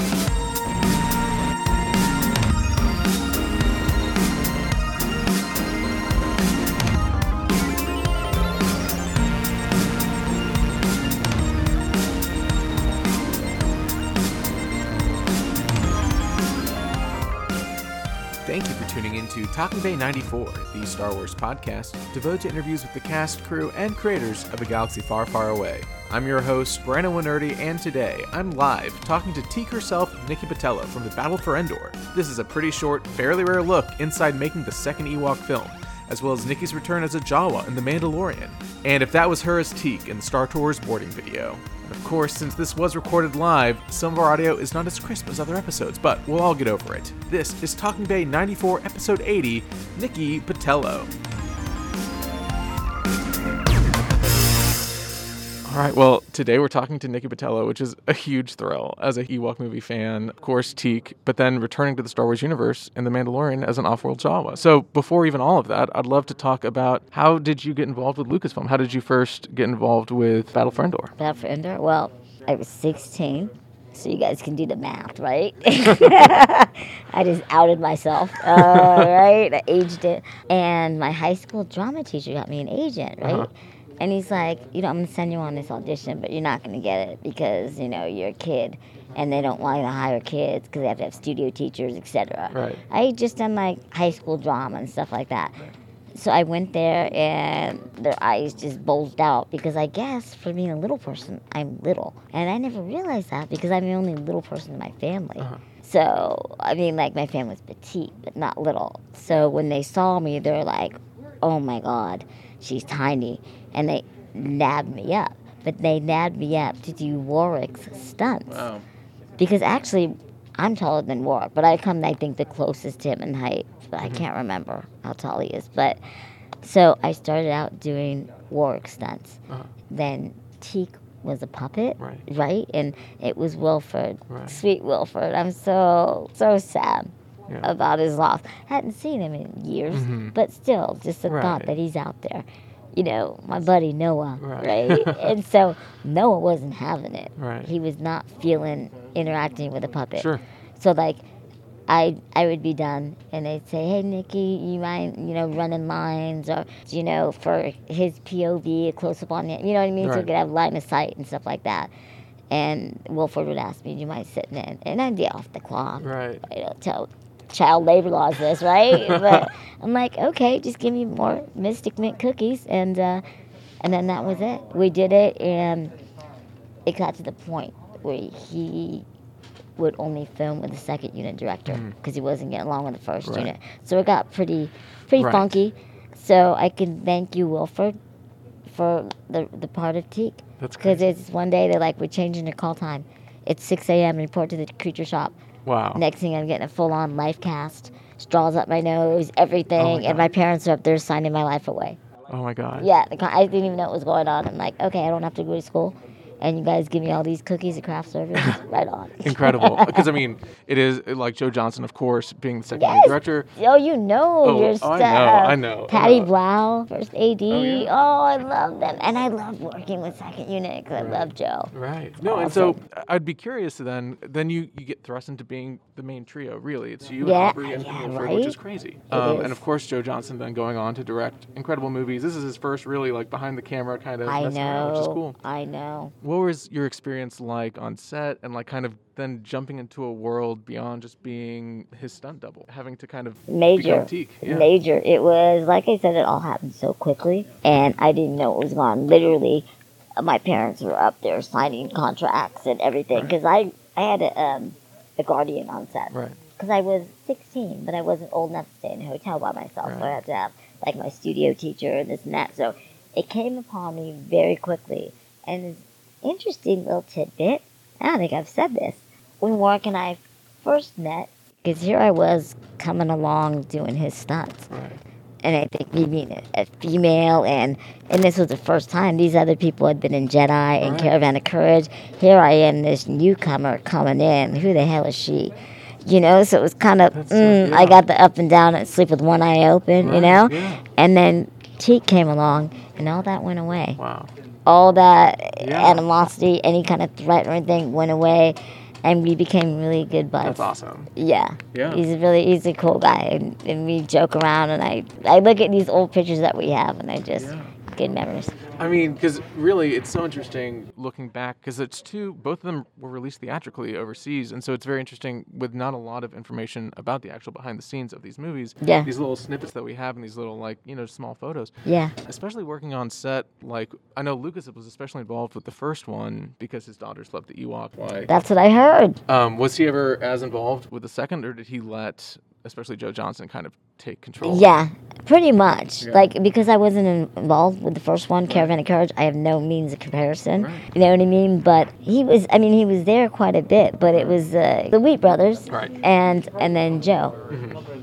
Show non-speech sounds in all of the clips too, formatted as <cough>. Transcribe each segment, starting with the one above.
Thank Talking Bay 94, the Star Wars podcast devoted to interviews with the cast, crew, and creators of a galaxy far, far away. I'm your host, Brandon Wainerdi, and today I'm live talking to Teek herself, Nikki Botelho, from the Battle for Endor. This is a pretty short, fairly rare look inside making the second Ewok film, as well as Nikki's return as a Jawa in The Mandalorian. And if that was her as Teek in the Star Tours boarding video. Of course, since this was recorded live, some of our audio is not as crisp as other episodes, but we'll all get over it. This is Talking Bay 94, Episode 80, Nikki Botelho. All right, well, today we're talking to Nikki Botelho, which is a huge thrill as a Ewok movie fan, of course, Teek, but then returning to the Star Wars universe and The Mandalorian as an off-world Jawa. So before even all of that, I'd love to talk about how did you get involved with Lucasfilm? How did you first get involved with Battle for Endor? Battle for Endor? Well, I was 16, so you guys can do the math, right? <laughs> <laughs> I just outed myself, uh, <laughs> right? I aged it. And my high school drama teacher got me an agent, right? Uh-huh. And he's like, you know, I'm gonna send you on this audition, but you're not gonna get it because you know you're a kid, and they don't want you to hire kids because they have to have studio teachers, etc. Right. I had just done like high school drama and stuff like that. So I went there and their eyes just bulged out because I guess for being a little person, I'm little. And I never realized that because I'm the only little person in my family. Uh-huh. So, I mean, like my family's petite, but not little. So when they saw me, they're like, oh my God, she's tiny. And they nabbed me up. But they nabbed me up to do Warwick's stunts Wow. because actually I'm taller than Warwick, but I come I think the closest to him in height. But I can't remember how tall he is. But so I started out doing Warwick stunts. Uh-huh. Then Teek was a puppet, Right. right? And it was Wilford, Right. sweet Wilford. I'm so so sad Yeah. about his loss. Hadn't seen him in years, Mhm. but still, just the Right. thought that he's out there. You know, my buddy Noah, Right. right? <laughs> and so Noah wasn't having it. Right. He was not feeling interacting with a puppet. Sure. So like, I I would be done, and they'd say, "Hey Nikki, you mind you know running lines or you know for his POV a close up on it, you know what I mean, so Right. we could have line of sight and stuff like that." And Wilford would ask me, "Do you mind sitting in?" And I'd be off the clock. Right. You know, tell child labor laws this, right? but I'm like, okay, just give me more Mystic Mint cookies, and uh, and then that was it. We did it, and it got to the point where he would only film with the second unit director because he wasn't getting along with the first Mm. Right. unit. So it got pretty pretty Right. funky. So I can thank you, Wilford, for the the part of Teek. That's Because it's one day they're like, we're changing your call time. It's 6 a.m. Report to the creature shop. Wow. Next thing I'm getting a full on life cast, straws up my nose, everything, Oh my and my parents are up there signing my life away. Oh my God. Yeah, I didn't even know what was going on. I'm like, okay, I don't have to go to school, and you guys give me all these cookies and craft service. <laughs> right on. Incredible. <laughs> Because I mean, it is like Joe Johnston, of course, being the second Yes. director. Oh, you know Oh, your I stuff. know, I know. Patty Uh, Blau, first AD. Oh, yeah? I love them, and I love working with second unit because I love Joe. Right. No, and so I'd be curious then. Then you you get thrust into being the main trio. Really, it's you, Yeah, and Aubrey, and yeah, Wilford, which is right? crazy. Um, is. and of course, Joe Johnston then going on to direct incredible movies. This is his first really like behind the camera kind of. I messing around, which is cool. I know. What was your experience like on set, and like kind of then jumping into a world beyond just being his stunt double, having to kind of Major. Yeah. Major. It was like I said, it all happened so quickly, and I didn't know it was gone. Literally, my parents were up there signing contracts and everything because I I had a um, a guardian on set Right. because I was 16, but I wasn't old enough to stay in a hotel by myself, so I had to have like my studio teacher and this and that. So it came upon me very quickly, and interesting little tidbit. I don't think I've said this. When Warwick and I first met, because here I was coming along doing his stunts, and I think me being a, a female, and and this was the first time these other people had been in Jedi and Right. Caravan of Courage. Here I am, this newcomer coming in. Who the hell is she? You know, so it was kind of mm, I got the up and down and sleep with one eye open. You know, yeah. and then Teek came along, and all that went away Wow. All that Yeah. animosity, any kind of threat or anything went away. and we became really good buds. That's awesome. Yeah. Yeah. He's a really he's a cool guy, and, and we joke around, and I I look at these old pictures that we have, and I just Yeah. Good memories. I mean, because really, it's so interesting looking back because it's two. Both of them were released theatrically overseas, and so it's very interesting with not a lot of information about the actual behind the scenes of these movies. Yeah. These little snippets that we have and these little like you know small photos. Yeah. Especially working on set, like I know Lucas was especially involved with the first one because his daughters loved the Ewok. Why? That's what I heard. Um, was he ever as involved with the second, or did he let, especially Joe Johnston, kind of take control? Yeah, pretty much. Yeah. Like because I wasn't involved with the first one, Caravan of Courage. I have no means of comparison. Right. You know what I mean? But he was. I mean, he was there quite a bit. But it was uh, the Wheat brothers, Right. and and then Joe,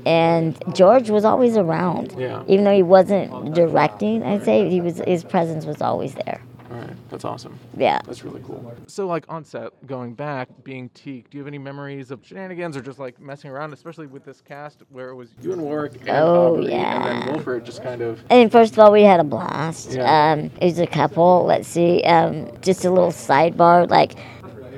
and George was always around. Yeah. Even though he wasn't directing, I'd say he was. His presence was always there. All right, that's awesome. Yeah. That's really cool. So, like on set, going back, being Teek, do you have any memories of shenanigans or just like messing around, especially with this cast where it was you and Warwick and Oh, Aubrey, and yeah. then Wilford just kind of I mean, first of all, we had a blast. Yeah. Um, it was a couple. Let's see. Um, just a little sidebar. Like,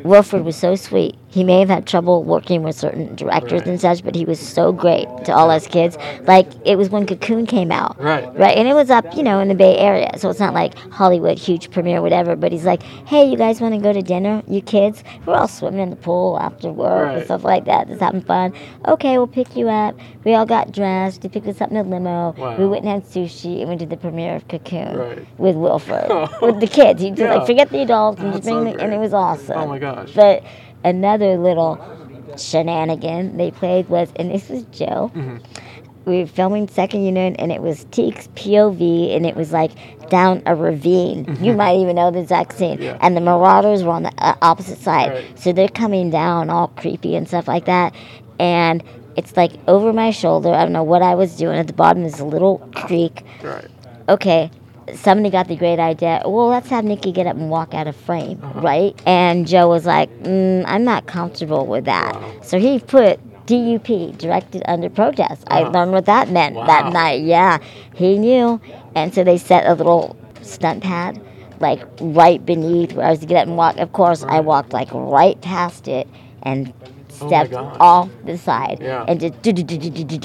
Wilford was so sweet. He may have had trouble working with certain directors Right. and such, but he was so great to all us kids. Like, it was when Cocoon came out. Right. Right. And it was up, you know, in the Bay Area. So it's not like Hollywood, huge premiere, whatever. But he's like, hey, you guys want to go to dinner? You kids? We're all swimming in the pool after work Right. and stuff like that. Just having fun. Okay, we'll pick you up. We all got dressed. He picked us up in a limo. Wow. We went and had sushi and went to the premiere of Cocoon Right. with Wilford, <laughs> with the kids. He just Yeah. like forget the adults and just bring so the, and it was oh awesome. Oh my gosh. But another little shenanigan they played was, and this was Joe. Mm-hmm. We were filming Second Unit, and it was Teek's POV, and it was like down a ravine. You might even know the exact scene. Mm-hmm. Yeah. And the Marauders were on the uh, opposite side, Right. so they're coming down all creepy and stuff like that, and. It's like over my shoulder. I don't know what I was doing. At the bottom is a little creek right. okay, somebody got the great idea. Well, let's have Nikki get up and walk out of frame, Uh-huh. right? And Joe was like, mm, I'm not comfortable with that. Wow. So he put DUP, directed under protest. I Uh-huh. learned what that meant Wow. that night. Yeah, he knew. And so they set a little stunt pad, like right beneath where I was to get up and walk. Of course, I walked like right past it and stepped gosh. off the side Yeah. and just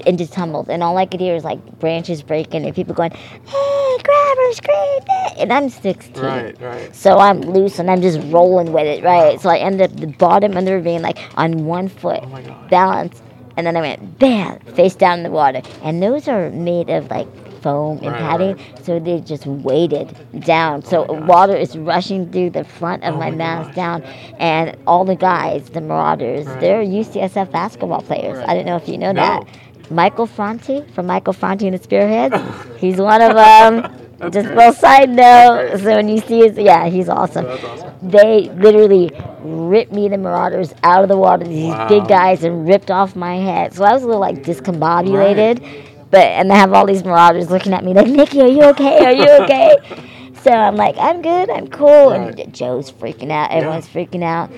and just tumbled and all I could hear was like branches breaking and people going, "Hey, grab her, scream! And I'm 16, Right. Right. so I'm loose and I'm just rolling with it, right? So I ended up the bottom of the ravine, like on one foot, Oh balance, and then I went bam, face down in the water. And those are made of like foam and Right, padding, right. so they just weighted down. So oh gosh. water is rushing through the front of Oh my my mask down, and all the guys, the Marauders, Right. they're UCSF basketball players. Right. I don't know if you know No. that. Michael Franti from Michael Franti and the Spearheads. <laughs> he's one of them. <laughs> That's Just a great. little side note. So when you see his, yeah, he's awesome. Awesome. They literally ripped me, the Marauders, out of the water. These Wow. big guys and ripped off my head. So I was a little like discombobulated. But and they have all these Marauders looking at me like, Nikki, are you okay? Are you okay? <laughs> so I'm like, I'm good. I'm cool. Right. And Joe's freaking out. Everyone's freaking out.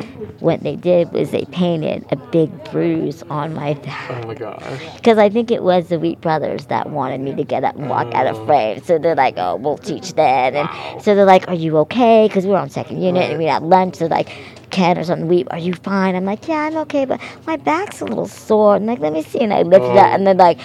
What they did was they painted a big bruise on my back Oh my gosh. <laughs> because I think it was the Wheat Brothers that wanted me to get up and walk out Oh. of frame. So they're like, "Oh, we'll teach that." And so they're like, "Are you okay?" Because we were on second unit and Right. we had lunch. So like, Ken or something, Wheat, are you fine? I'm like, "Yeah, I'm okay, but my back's a little sore." And like, let me see. And I lifted Oh. up, and they're like,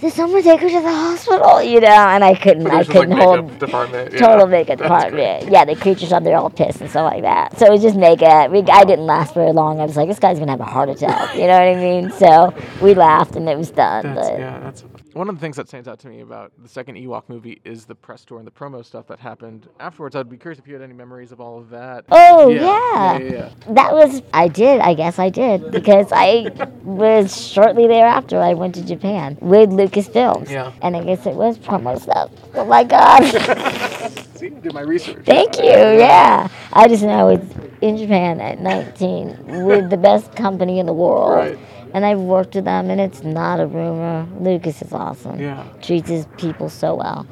"Did someone take her to the hospital?" You know? And I couldn't. I like couldn't makeup hold. department. yeah. Total makeup That's department. Yeah, the creatures up there all pissed and stuff like that. So it was just makeup. We, I didn't last very long. I was like, this guy's gonna have a heart attack. You know what I mean? So we laughed and it was done. That's, but yeah, that's one of the things that stands out to me about the second Ewok movie is the press tour and the promo stuff that happened afterwards. I'd be curious if you had any memories of all of that. Oh yeah, yeah. yeah, yeah. That was I did, I guess I did. Because I was shortly thereafter I went to Japan with Lucasfilms. Yeah. And I guess it was promo stuff. Oh my god. <laughs> See, did my research. Thank you, yeah. I just know it's in Japan at 19 with the best company in the world. Right. And I've worked with them, and it's not a rumor. Lucas is awesome. Yeah. Treats his people so well.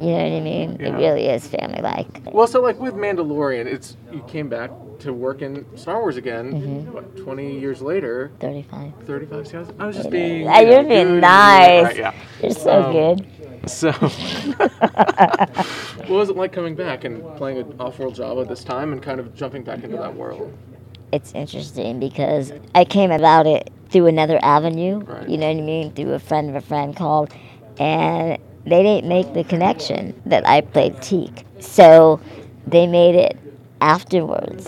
You know what I mean? It really is family like. Well, so like with Mandalorian, it's you came back to work in Star Wars again. Mm-hmm. What, Twenty years later, 35. thirty-five years. I was just being. Ah, you know, you're being good, nice. Right, yeah. You're so Um, good. So, <laughs> what was it like coming back and playing an off-world Jawa this time and kind of jumping back into that world? it's interesting because I came about it through another avenue. Right. You know what I mean? Through a friend of a friend called, and they didn't make the connection that I played Teek. So they made it afterwards,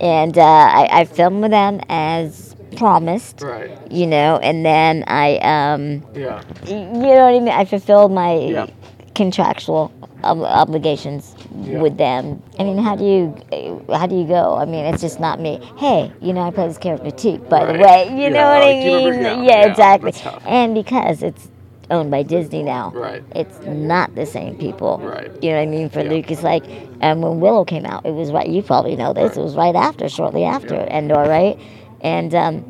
and uh, I, I filmed with them as promised. Right. You know, and then I um, Yeah. you know what I mean? I fulfilled my Yeah. contractual ob- obligations Yeah. with them. I mean, how do you how do you go? I mean, it's just not me. Hey, you know, I play this character Teek, by the way. You Yeah, know what like, I mean? Yeah, Yeah, exactly. And because it's owned by Disney now, Right. it's not the same people. Right. You know what I mean? For. Luke, it's like and when Willow came out, it was right. You probably know this. Right. It was right after, shortly after. Endor, right? And um,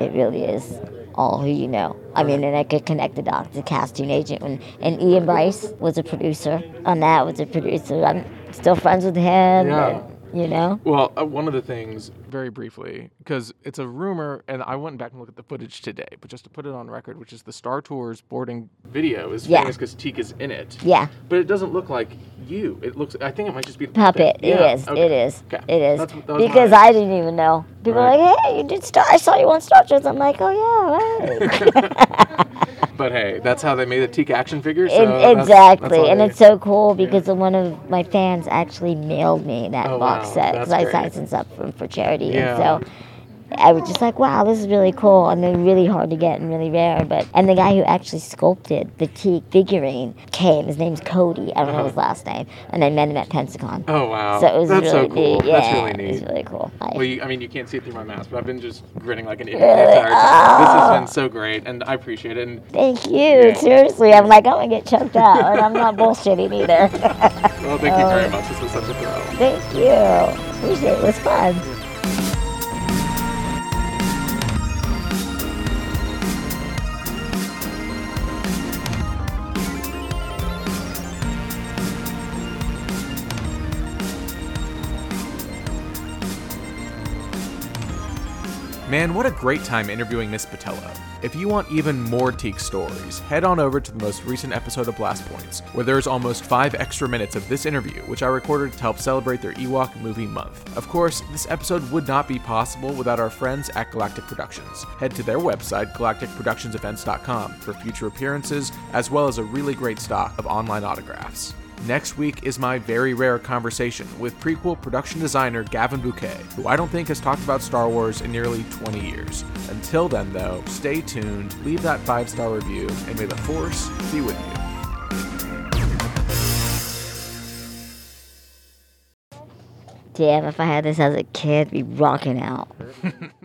it really is all who you know. I mean, and I could connect the dots, the casting agent, and, and Ian Bryce was a producer on that. Was a producer. I'm still friends with him. Yeah. and, you know. Well, uh, one of the things, very briefly, because it's a rumor, and I went back and looked at the footage today, but just to put it on record, which is the Star Tours boarding video is Yeah. famous because Teek is in it. Yeah. But it doesn't look like you. It looks. I think it might just be the Puppet. Yeah, It is. okay. It is. Okay. It is. That's- that because I didn't even know. People Right. are like, "Hey, you did Star. I saw you on Star Tours." I'm like, "Oh yeah, right." <laughs> <laughs> But hey, that's how they made the Teek action figure. So It- that's- that's exactly, and they- it's so cool because one of my fans actually mailed me that Oh, box wow. set because I signed some stuff for, for charity, Yeah. and so I was just like, "Wow, this is really cool," and they're really hard to get and really rare. But and the guy who actually sculpted the Teek figurine came. His name's Cody. I don't know his last name, and I met him at Pensacon. Uh-huh. Oh wow. So it was that's really so cool. neat. Yeah, that's really neat. it was really cool. I- Well, you, I mean, you can't see it through my mask, but I've been just grinning like an idiot Really? the entire time. This has Oh. been so great, and I appreciate it. And Thank you. Yeah. Seriously, I'm like, I'm gonna get choked out, and I'm not bullshitting either. <laughs> well, thank you very much. This was such a thrill. Thank you. Appreciate it. It was fun. Man, what a great time interviewing Miss Botelho. If you want even more Teek stories, head on over to the most recent episode of Blast Points, where there's almost five extra minutes of this interview, which I recorded to help celebrate their Ewok movie month. Of course, this episode would not be possible without our friends at Galactic Productions. Head to their website, galacticproductionsevents.com, for future appearances, as well as a really great stock of online autographs. Next week is my very rare conversation with prequel production designer Gavin Bocquet, who I don't think has talked about Star Wars in nearly 20 years. Until then, though, stay tuned, leave that five star review, and may the Force be with you. Damn, if I had this as a kid, I'd be rocking out. <laughs>